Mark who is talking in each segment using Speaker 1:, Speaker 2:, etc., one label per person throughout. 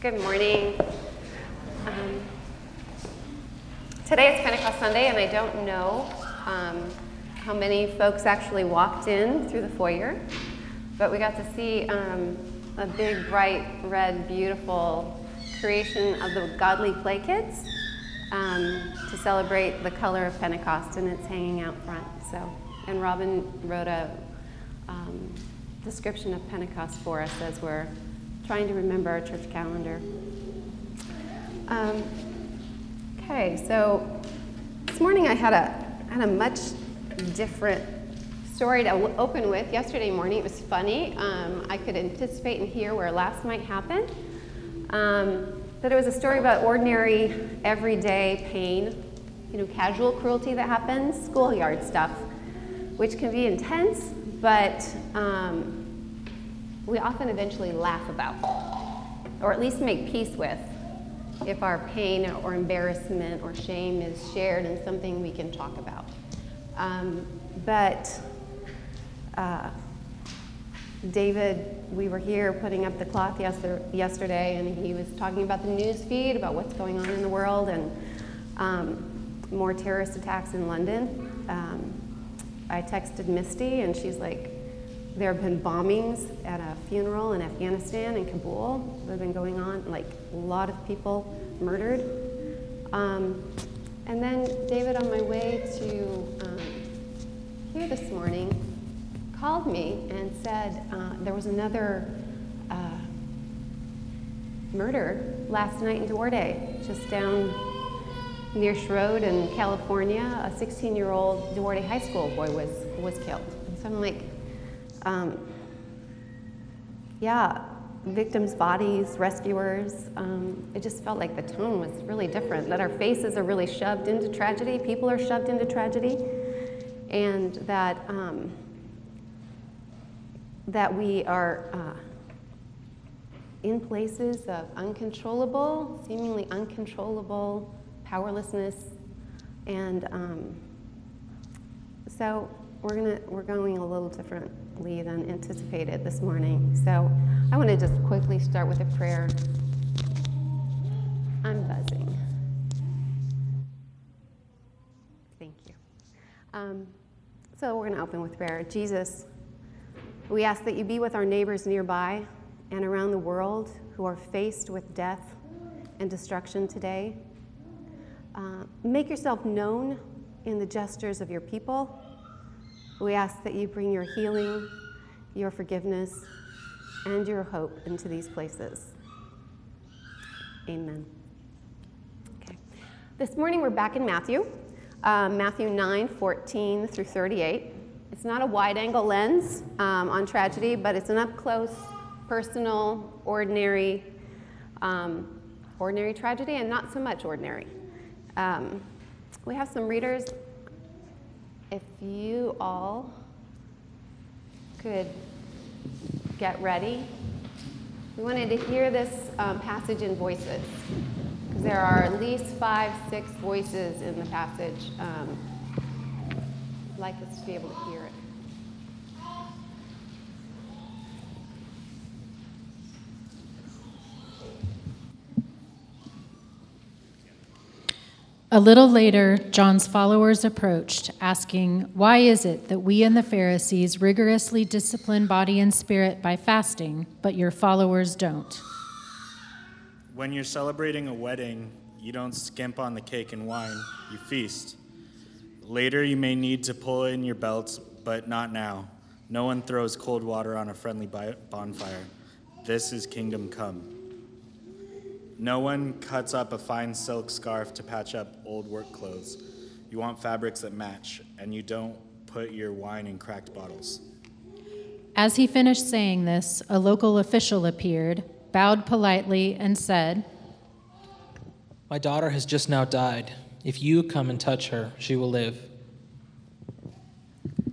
Speaker 1: Good morning. Um, today is Pentecost Sunday, and I don't know um, how many folks actually walked in through the foyer, but we got to see um, a big, bright, red, beautiful creation of the Godly Play Kids um, to celebrate the color of Pentecost, and it's hanging out front. So, and Robin wrote a um, description of Pentecost for us as we're trying to remember our church calendar. Um, okay, so this morning I had a had a much different story to open with. Yesterday morning it was funny. Um, I could anticipate and hear where last might happen. Um, but it was a story about ordinary, everyday pain, you know, casual cruelty that happens, schoolyard stuff, which can be intense, but um, we often eventually laugh about, or at least make peace with, if our pain or embarrassment or shame is shared and something we can talk about. Um, but uh, David, we were here putting up the cloth yesterday, and he was talking about the news feed, about what's going on in the world, and um, more terrorist attacks in London. Um, I texted Misty, and she's like, there have been bombings at a funeral in Afghanistan in Kabul that have been going on, like a lot of people murdered. Um, and then David, on my way to um, here this morning, called me and said uh, there was another uh, murder last night in Duarte, just down near Road in California. A 16-year-old Duarte High School boy was was killed. And so I'm like, um, yeah, victims' bodies, rescuers. Um, it just felt like the tone was really different, that our faces are really shoved into tragedy, people are shoved into tragedy, and that, um, that we are uh, in places of uncontrollable, seemingly uncontrollable powerlessness. And um, so we're, gonna, we're going a little different than anticipated this morning. So I want to just quickly start with a prayer. I'm buzzing. Thank you. Um, so we're going to open with prayer. Jesus, we ask that you be with our neighbors nearby and around the world who are faced with death and destruction today. Uh, make yourself known in the gestures of your people we ask that you bring your healing, your forgiveness, and your hope into these places. Amen. Okay. This morning we're back in Matthew, um, Matthew 9, 14 through 38. It's not a wide angle lens um, on tragedy, but it's an up close, personal, ordinary, um, ordinary tragedy, and not so much ordinary. Um, we have some readers if you all could get ready. We wanted to hear this um, passage in voices because there are at least five, six voices in the passage. Um, I'd like us to be able to hear it.
Speaker 2: A little later, John's followers approached, asking, Why is it that we and the Pharisees rigorously discipline body and spirit by fasting, but your followers don't?
Speaker 3: When you're celebrating a wedding, you don't skimp on the cake and wine, you feast. Later, you may need to pull in your belts, but not now. No one throws cold water on a friendly bonfire. This is kingdom come. No one cuts up a fine silk scarf to patch up old work clothes. You want fabrics that match, and you don't put your wine in cracked bottles.
Speaker 2: As he finished saying this, a local official appeared, bowed politely, and said,
Speaker 4: My daughter has just now died. If you come and touch her, she will live.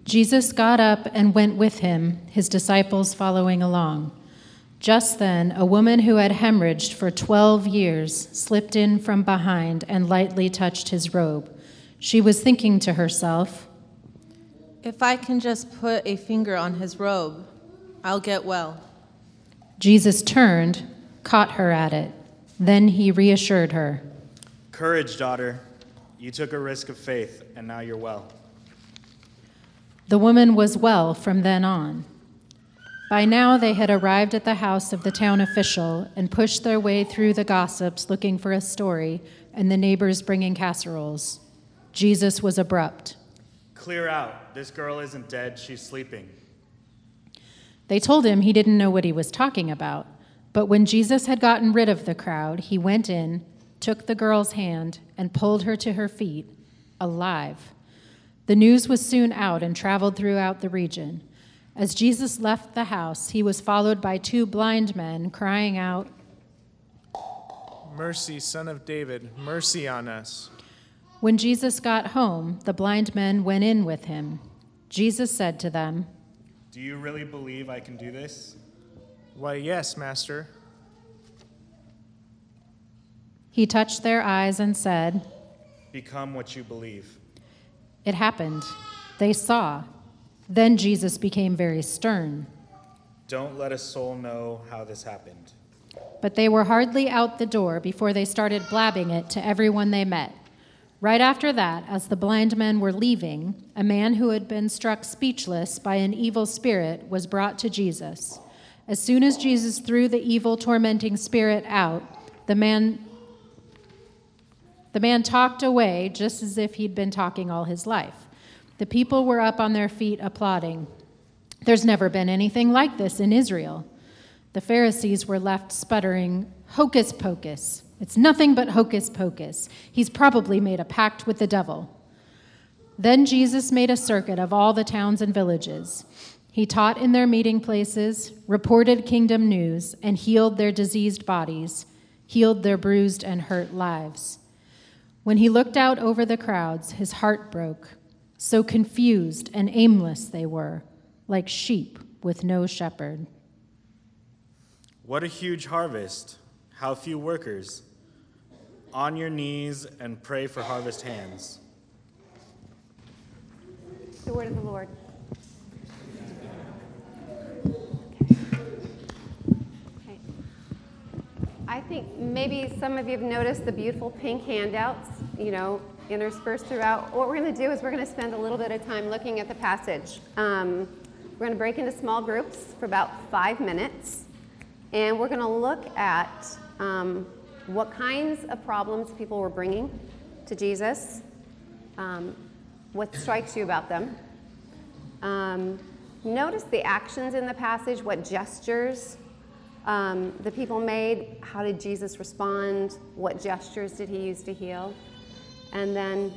Speaker 2: Jesus got up and went with him, his disciples following along. Just then, a woman who had hemorrhaged for 12 years slipped in from behind and lightly touched his robe. She was thinking to herself,
Speaker 5: If I can just put a finger on his robe, I'll get well.
Speaker 2: Jesus turned, caught her at it, Then he reassured her.
Speaker 3: Courage, daughter. You took a risk of faith, and now you're well.
Speaker 2: The woman was well from then on. By now, they had arrived at the house of the town official and pushed their way through the gossips looking for a story and the neighbors bringing casseroles. Jesus was abrupt.
Speaker 3: Clear out. This girl isn't dead, she's sleeping.
Speaker 2: They told him he didn't know what he was talking about. But when Jesus had gotten rid of the crowd, he went in, took the girl's hand, and pulled her to her feet, alive. The news was soon out and traveled throughout the region. As Jesus left the house, he was followed by two blind men crying out,
Speaker 6: Mercy, Son of David, mercy on us.
Speaker 2: When Jesus got home, the blind men went in with him. Jesus said to them,
Speaker 3: Do you really believe I can do this?
Speaker 6: Why, yes, Master.
Speaker 2: He touched their eyes and said,
Speaker 3: Become what you believe.
Speaker 2: It happened. They saw. Then Jesus became very stern.
Speaker 3: Don't let a soul know how this happened.
Speaker 2: But they were hardly out the door before they started blabbing it to everyone they met. Right after that, as the blind men were leaving, a man who had been struck speechless by an evil spirit was brought to Jesus. As soon as Jesus threw the evil tormenting spirit out, the man the man talked away just as if he'd been talking all his life. The people were up on their feet applauding. There's never been anything like this in Israel. The Pharisees were left sputtering, Hocus pocus. It's nothing but hocus pocus. He's probably made a pact with the devil. Then Jesus made a circuit of all the towns and villages. He taught in their meeting places, reported kingdom news, and healed their diseased bodies, healed their bruised and hurt lives. When he looked out over the crowds, his heart broke. So confused and aimless they were, like sheep with no shepherd.
Speaker 3: What a huge harvest. How few workers. On your knees and pray for harvest hands.
Speaker 1: The word of the Lord. Okay. I think maybe some of you have noticed the beautiful pink handouts, you know, interspersed throughout. What we're going to do is we're going to spend a little bit of time looking at the passage. Um, we're going to break into small groups for about five minutes, and we're going to look at um, what kinds of problems people were bringing to Jesus, um, what strikes you about them. Um, notice the actions in the passage, what gestures um, the people made, how did Jesus respond, what gestures did he use to heal, and then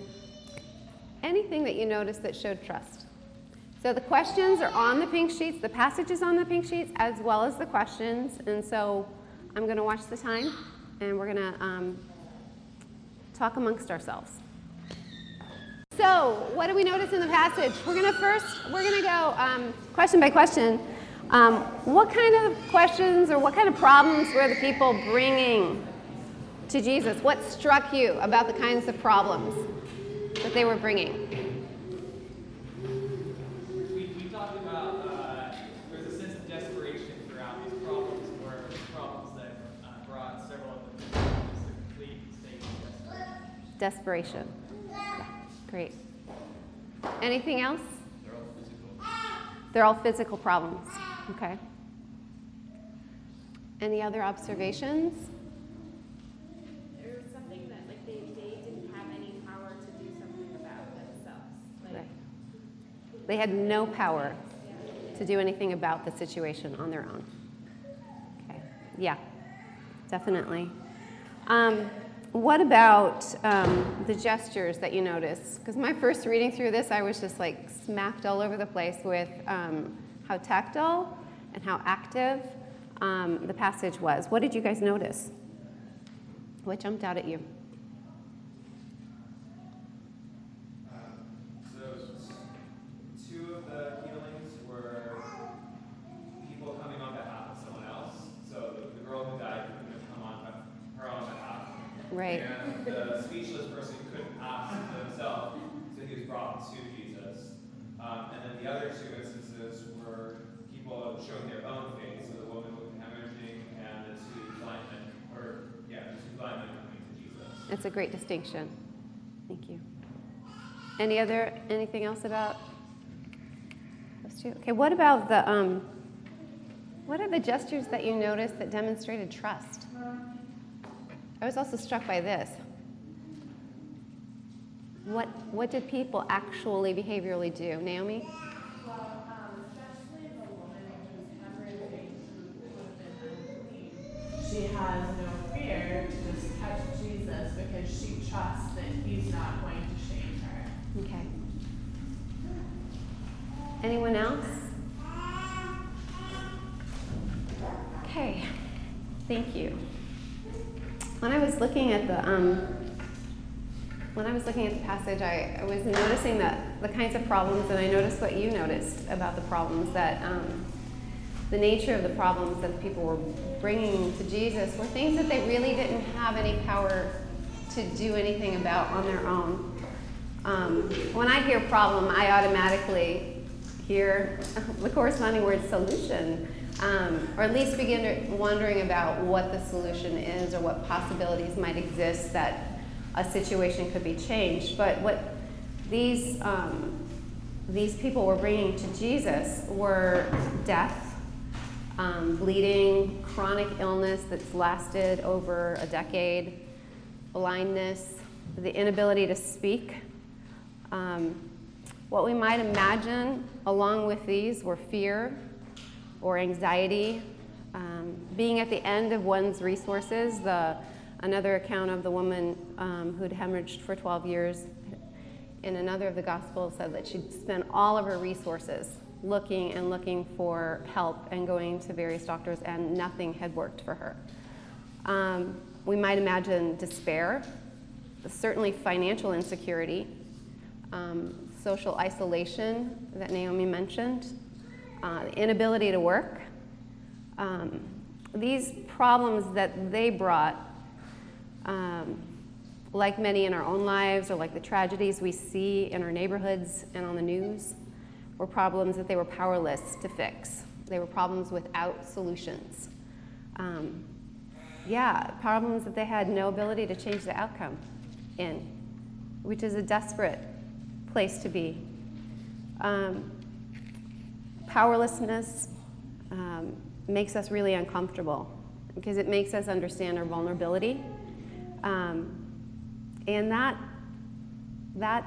Speaker 1: anything that you noticed that showed trust. So the questions are on the pink sheets, the passage is on the pink sheets, as well as the questions, and so I'm going to watch the time and we're going to um, talk amongst ourselves. So, what do we notice in the passage? We're going to first, we're going to go um, question by question. Um, what kind of questions or what kind of problems were the people bringing to Jesus? What struck you about the kinds of problems that they were bringing?
Speaker 7: We, we talked about uh, there's a sense of desperation throughout these problems, where problems that uh, brought several of them to complete state desperation.
Speaker 1: Desperation. Yeah, great. Anything else? They're all physical. They're all physical problems. Okay. Any other observations?
Speaker 8: There was something that like they, they didn't have any power to do something about themselves. Like
Speaker 1: Right. They had no power to do anything about the situation on their own. Okay. Yeah, definitely. Um, what about um, the gestures that you notice? Because my first reading through this, I was just like smacked all over the place with um, how tactile and how active um, the passage was. What did you guys notice? What jumped out at you?
Speaker 7: So, two of the healings were people coming on behalf of someone else. So, the, the girl who died couldn't have come on her own behalf.
Speaker 1: Right.
Speaker 7: And the speechless person couldn't ask themselves, so he was brought to Jesus. Um, and then the other two instances were people showing their own faith. So the woman with hemorrhaging and the two blind men, or yeah, the
Speaker 1: It's a great distinction. Thank you. Any other, anything else about those two? Okay, what about the, um, what are the gestures that you noticed that demonstrated trust? I was also struck by this. What, what did people actually behaviorally do? Naomi?
Speaker 8: Well, um, especially the woman who's hemorrhaging who could have been unclean. She has no fear to just touch Jesus because she trusts that he's not going to shame her.
Speaker 1: Okay. Anyone else? Okay, thank you. When I was looking at the um, when I was looking at the passage, I, I was noticing that the kinds of problems, and I noticed what you noticed about the problems that um, the nature of the problems that people were bringing to Jesus were things that they really didn't have any power to do anything about on their own. Um, when I hear problem, I automatically hear the corresponding word solution, um, or at least begin wondering about what the solution is or what possibilities might exist that a situation could be changed. But what these, um, these people were bringing to Jesus were death, um, bleeding, chronic illness that's lasted over a decade, blindness, the inability to speak. Um, what we might imagine along with these were fear or anxiety, um, being at the end of one's resources. The, another account of the woman um, who'd hemorrhaged for 12 years in another of the Gospels said that she'd spent all of her resources looking and looking for help and going to various doctors, and nothing had worked for her. Um, we might imagine despair, certainly financial insecurity, um, social isolation that Naomi mentioned, uh, inability to work. Um, these problems that they brought, um, like many in our own lives or like the tragedies we see in our neighborhoods and on the news, were problems that they were powerless to fix. They were problems without solutions. Um, yeah, problems that they had no ability to change the outcome in, which is a desperate place to be. Um, powerlessness um, makes us really uncomfortable because it makes us understand our vulnerability. Um, and that, that,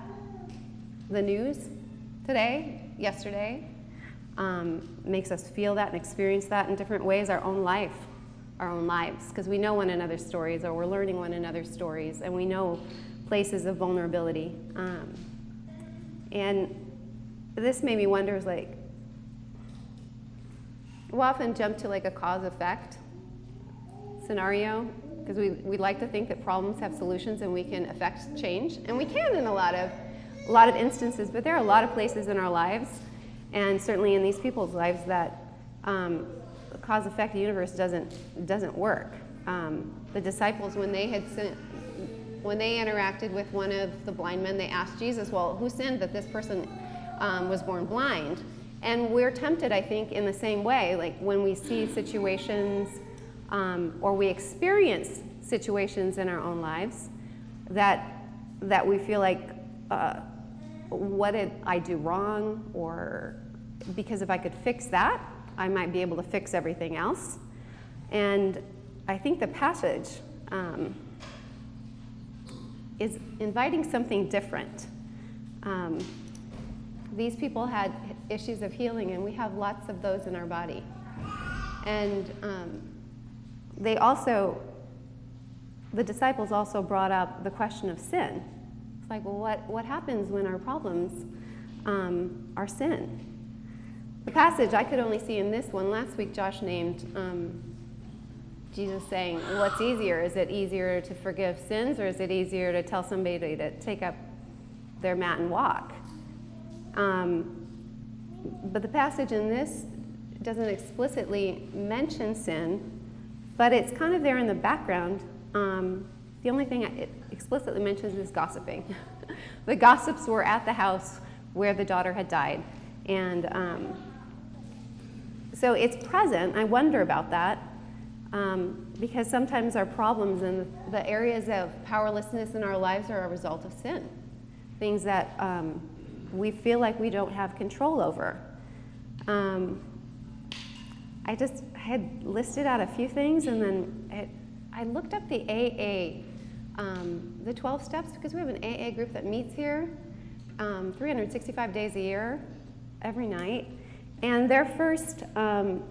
Speaker 1: the news today, yesterday, um, makes us feel that and experience that in different ways, our own life, our own lives, because we know one another's stories or we're learning one another's stories and we know places of vulnerability. Um, and this made me wonder, is like, we'll often jump to like a cause effect scenario because we, we like to think that problems have solutions and we can affect change and we can in a lot of a lot of instances but there are a lot of places in our lives and certainly in these people's lives that um, cause effect universe doesn't doesn't work. Um, the disciples when they had sent, when they interacted with one of the blind men they asked jesus well who sinned that this person um, was born blind and we're tempted i think in the same way like when we see situations um, or we experience situations in our own lives that that we feel like uh, what did i do wrong? Or because if i could fix that i might be able to fix everything else. And i think the passage um, is inviting something different. Um, these people had issues of healing and we have lots of those in our body and um, they also, the disciples also brought up the question of sin. It's like, well, what, what happens when our problems um, are sin? The passage I could only see in this one. Last week, Josh named um, Jesus saying, What's easier? Is it easier to forgive sins or is it easier to tell somebody to take up their mat and walk? Um, but the passage in this doesn't explicitly mention sin, but it's kind of there in the background. Um, the only thing it explicitly mentions is gossiping. the gossips were at the house where the daughter had died. And um, so it's present. I wonder about that. Um, because sometimes our problems and the areas of powerlessness in our lives are a result of sin, things that um, we feel like we don't have control over. Um, I just had listed out a few things, and then it, I looked up the AA, um, the 12 steps, because we have an AA group that meets here um, 365 days a year, every night. And their first, um,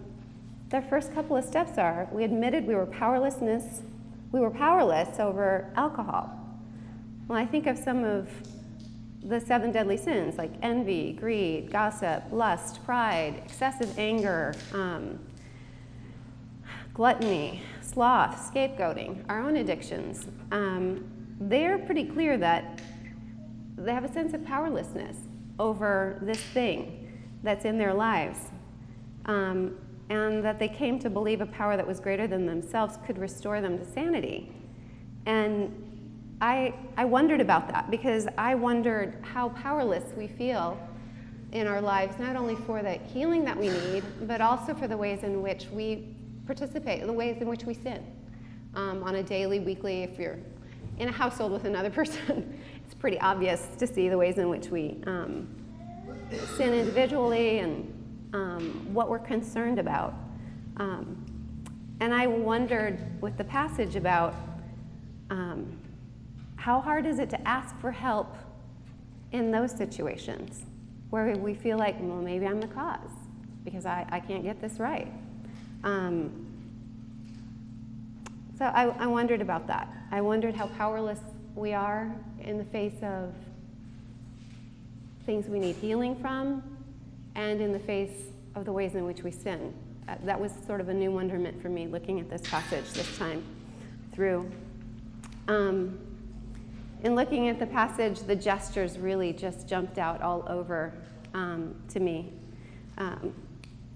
Speaker 1: their first couple of steps are we admitted we were powerlessness, we were powerless over alcohol. Well, I think of some of the seven deadly sins like envy, greed, gossip, lust, pride, excessive anger, um, gluttony, sloth, scapegoating, our own addictions. Um, they're pretty clear that they have a sense of powerlessness over this thing that's in their lives. Um, and that they came to believe a power that was greater than themselves could restore them to sanity. And I, I wondered about that because I wondered how powerless we feel in our lives, not only for the healing that we need, but also for the ways in which we participate, the ways in which we sin um, on a daily, weekly, if you're in a household with another person, it's pretty obvious to see the ways in which we um, sin individually and um, what we're concerned about. Um, and I wondered with the passage about um, how hard is it to ask for help in those situations where we feel like, well, maybe I'm the cause because I, I can't get this right. Um, so I, I wondered about that. I wondered how powerless we are in the face of things we need healing from and in the face of the ways in which we sin. Uh, that was sort of a new wonderment for me looking at this passage this time through. Um, in looking at the passage, the gestures really just jumped out all over um, to me. Um,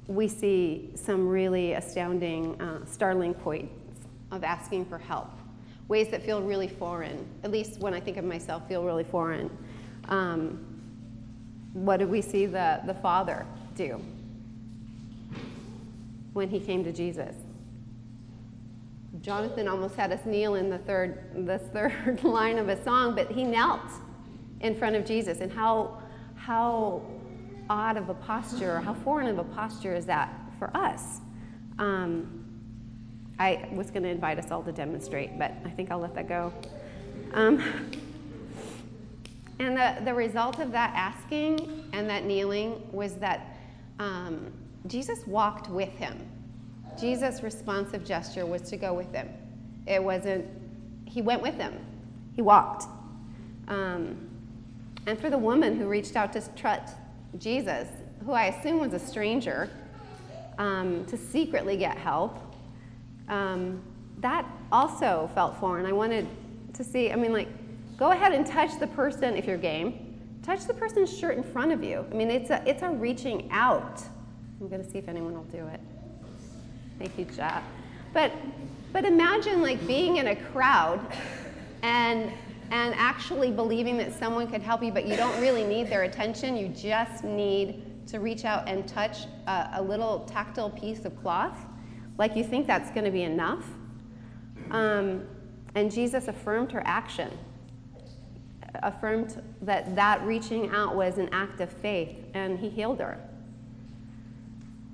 Speaker 1: we see some really astounding, uh, startling points of asking for help, ways that feel really foreign, at least when I think of myself, feel really foreign. Um, what did we see the, the Father do when he came to Jesus? Jonathan almost had us kneel in the third, the third line of a song, but he knelt in front of Jesus. And how, how odd of a posture, how foreign of a posture is that for us? Um, I was going to invite us all to demonstrate, but I think I'll let that go. Um, and the, the result of that asking and that kneeling was that um, Jesus walked with him. Jesus' responsive gesture was to go with him. It wasn't, he went with him, he walked. Um, and for the woman who reached out to trust Jesus, who I assume was a stranger, um, to secretly get help, um, that also felt foreign. I wanted to see, I mean, like, go ahead and touch the person if you're game. Touch the person's shirt in front of you. I mean, it's a, it's a reaching out. I'm going to see if anyone will do it. Thank you, Jeff. But, but imagine like being in a crowd and, and actually believing that someone could help you, but you don't really need their attention. You just need to reach out and touch a, a little tactile piece of cloth. Like you think that's going to be enough. Um, and Jesus affirmed her action, affirmed that that reaching out was an act of faith, and he healed her.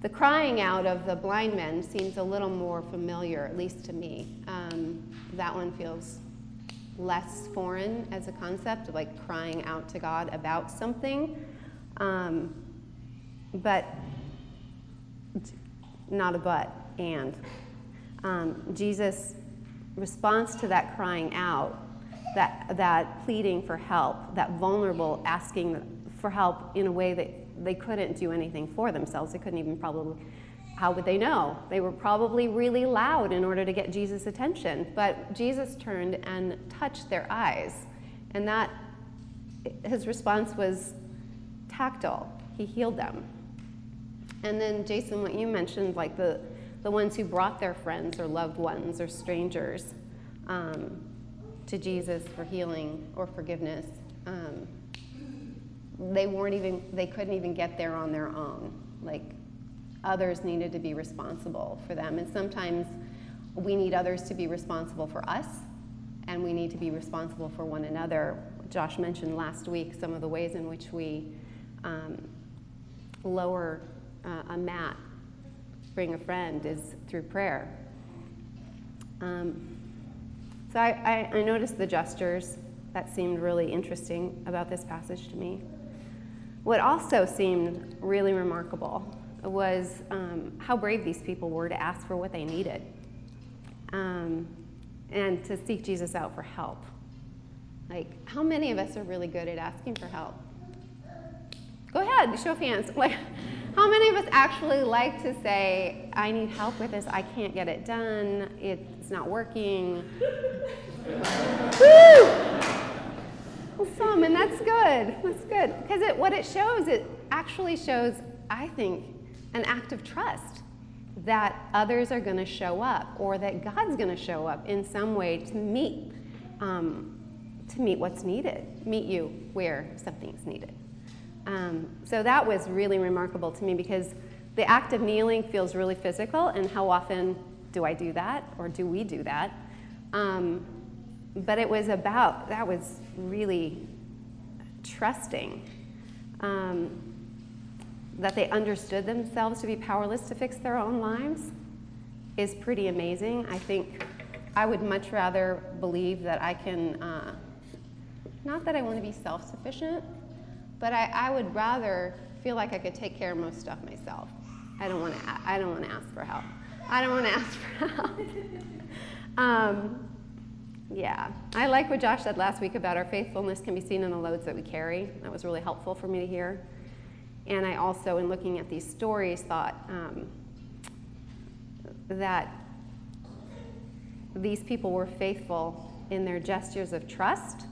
Speaker 1: The crying out of the blind men seems a little more familiar, at least to me. Um, that one feels less foreign as a concept, like crying out to God about something. Um, but not a but, and. Um, Jesus' response to that crying out, that, that pleading for help, that vulnerable asking for help in a way that they couldn't do anything for themselves. They couldn't even probably, how would they know? They were probably really loud in order to get Jesus' attention. But Jesus turned and touched their eyes. And that, his response was tactile. He healed them. And then, Jason, what you mentioned, like the, the ones who brought their friends or loved ones or strangers um, to Jesus for healing or forgiveness. Um, they weren't even they couldn't even get there on their own like others needed to be responsible for them and sometimes we need others to be responsible for us, and we need to be responsible for one another. Josh mentioned last week some of the ways in which we um, lower uh, a mat, bring a friend, is through prayer. Um, so I, I, I noticed the gestures that seemed really interesting about this passage to me. What also seemed really remarkable was um, how brave these people were to ask for what they needed um, and to seek Jesus out for help. Like, how many of us are really good at asking for help? Go ahead, show of hands. Like, how many of us actually like to say, I need help with this, I can't get it done, it's not working? Woo! Some, and that's good. That's good. Because it, what it shows, it actually shows, I think, an act of trust that others are going to show up or that God's going to show up in some way to meet, um, to meet what's needed, meet you where something's needed. Um, so that was really remarkable to me because the act of kneeling feels really physical, and how often do I do that or do we do that? Um, but it was about, that was really trusting. Um, that they understood themselves to be powerless to fix their own lives is pretty amazing. I think I would much rather believe that I can, uh, not that I want to be self sufficient, but I, I would rather feel like I could take care of most stuff myself. I don't want to. I don't want to ask for help. I don't want to ask for help. um, yeah, I like what Josh said last week about our faithfulness can be seen in the loads that we carry. That was really helpful for me to hear. And I also, in looking at these stories, thought um, that these people were faithful in their gestures of trust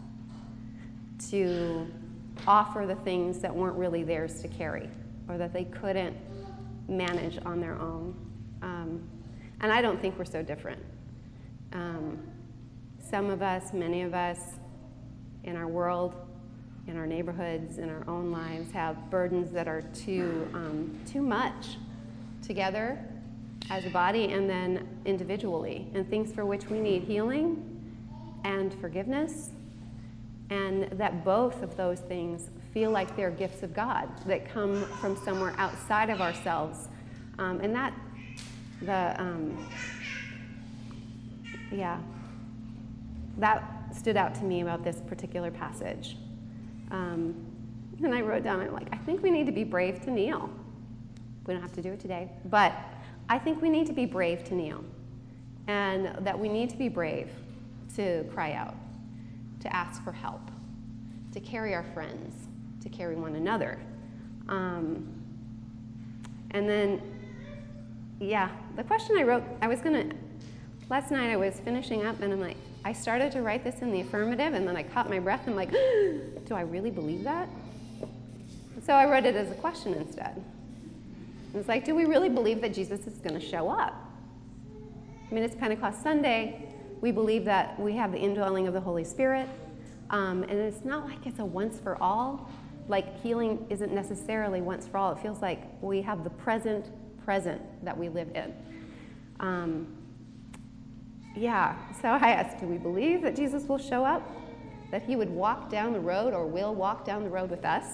Speaker 1: to offer the things that weren't really theirs to carry or that they couldn't manage on their own. Um, and I don't think we're so different. Um, some of us, many of us in our world, in our neighborhoods, in our own lives, have burdens that are too, um, too much together as a body and then individually, and things for which we need healing and forgiveness and that both of those things feel like they're gifts of God that come from somewhere outside of ourselves. Um, and that, the, um, yeah, that stood out to me about this particular passage. Um, and I wrote down, I'm like, I think we need to be brave to kneel. We don't have to do it today, but I think we need to be brave to kneel. And that we need to be brave to cry out to ask for help, to carry our friends, to carry one another. Um, and then, yeah, the question I wrote, I was gonna, last night I was finishing up and I'm like, I started to write this in the affirmative and then I caught my breath. And I'm like, do I really believe that? So I wrote it as a question instead. It's like, do we really believe that Jesus is going to show up? I mean, it's Pentecost Sunday we believe that we have the indwelling of the Holy Spirit. Um, and it's not like it's a once for all. Like healing isn't necessarily once for all. It feels like we have the present present that we live in. Um, yeah, so I asked, do we believe that Jesus will show up? That he would walk down the road or will walk down the road with us?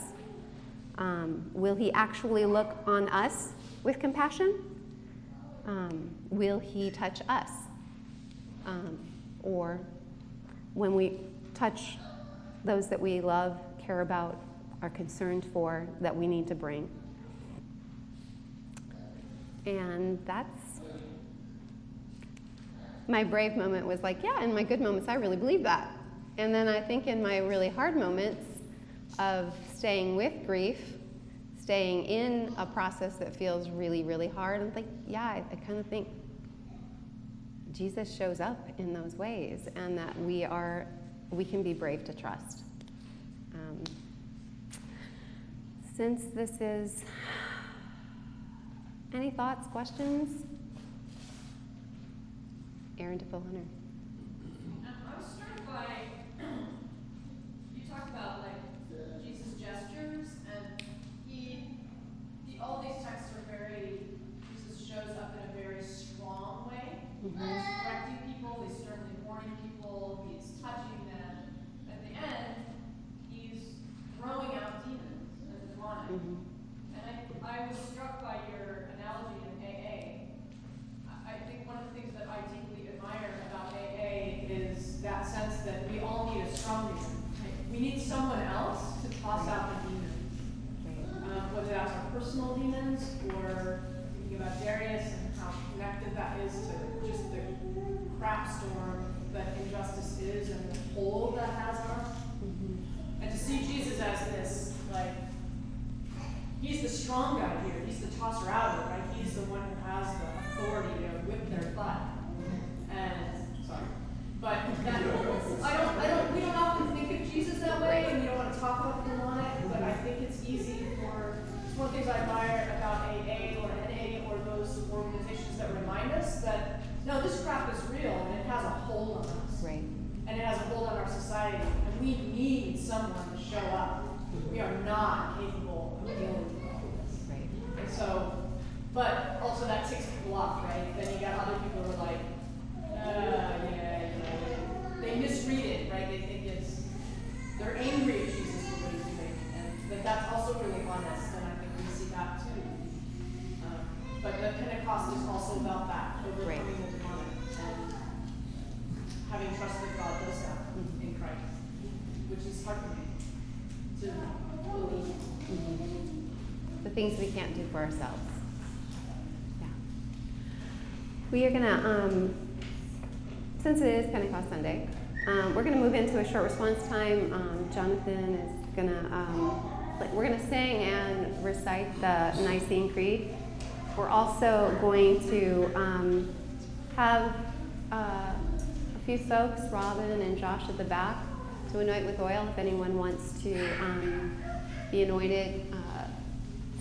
Speaker 1: Um, will he actually look on us with compassion? Um, will he touch us? um, or when we touch those that we love, care about, are concerned for, that we need to bring. And that's my brave moment was like, yeah, in my good moments, I really believe that. And then I think in my really hard moments of staying with grief, staying in a process that feels really, really hard, I'm like, yeah, I, I kind of think, Jesus shows up in those ways and that we are we can be brave to trust. Um, since this is any thoughts, questions? Aaron DeFoe.
Speaker 9: Um, I was struck by you talked about like Jesus gestures and he the, all these texts are very Jesus shows up in a very strong way. Mm-hmm. that we all need a strong demon. Right? We need someone else to toss out the demon. Um, whether that's our personal demons or thinking about Darius and how connected that is to just the crap storm that injustice is and the hold that has on us. And to see Jesus as this, like, he's the strong guy here. He's the tosser outer, right? He's the one who has the authority to whip their butt. And sorry, but that, I don't, I don't, we don't often think of Jesus that way, and we don't want to talk about him on it. But I think it's easy for. It's one of the things I admire about AA or NA or those organizations that remind us that no, this crap is real and it has a hold on us
Speaker 1: Right.
Speaker 9: and it has a hold on our society. And we need someone to show up. We are not capable of dealing with all of this.
Speaker 1: Right.
Speaker 9: And so, but also that ticks people off, right? Then you got other people who are like,
Speaker 1: things we can't do for ourselves. Yeah. We are gonna, um, since it is Pentecost Sunday, um, we're gonna move into a short response time. Um, Jonathan is gonna, um, we're gonna sing and recite the Nicene Creed. We're also going to um, have uh, a few folks, Robin and Josh at the back, to anoint with oil if anyone wants to um, be anointed. Uh,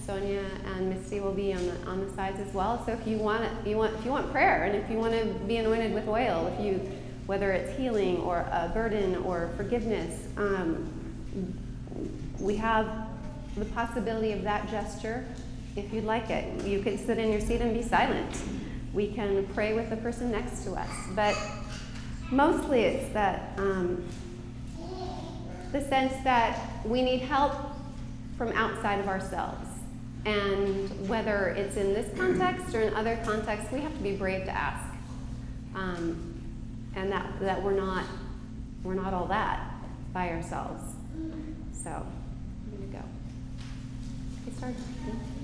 Speaker 1: Sonia and Misty will be on the on the sides as well. So if you want you want if you want prayer and if you want to be anointed with oil, if you whether it's healing or a burden or forgiveness, um, we have the possibility of that gesture. If you'd like it, you can sit in your seat and be silent. We can pray with the person next to us, but mostly it's that um, the sense that we need help from outside of ourselves. And whether it's in this context or in other contexts, we have to be brave to ask. Um, and that, that we're not we're not all that by ourselves. So I'm gonna go. Get started.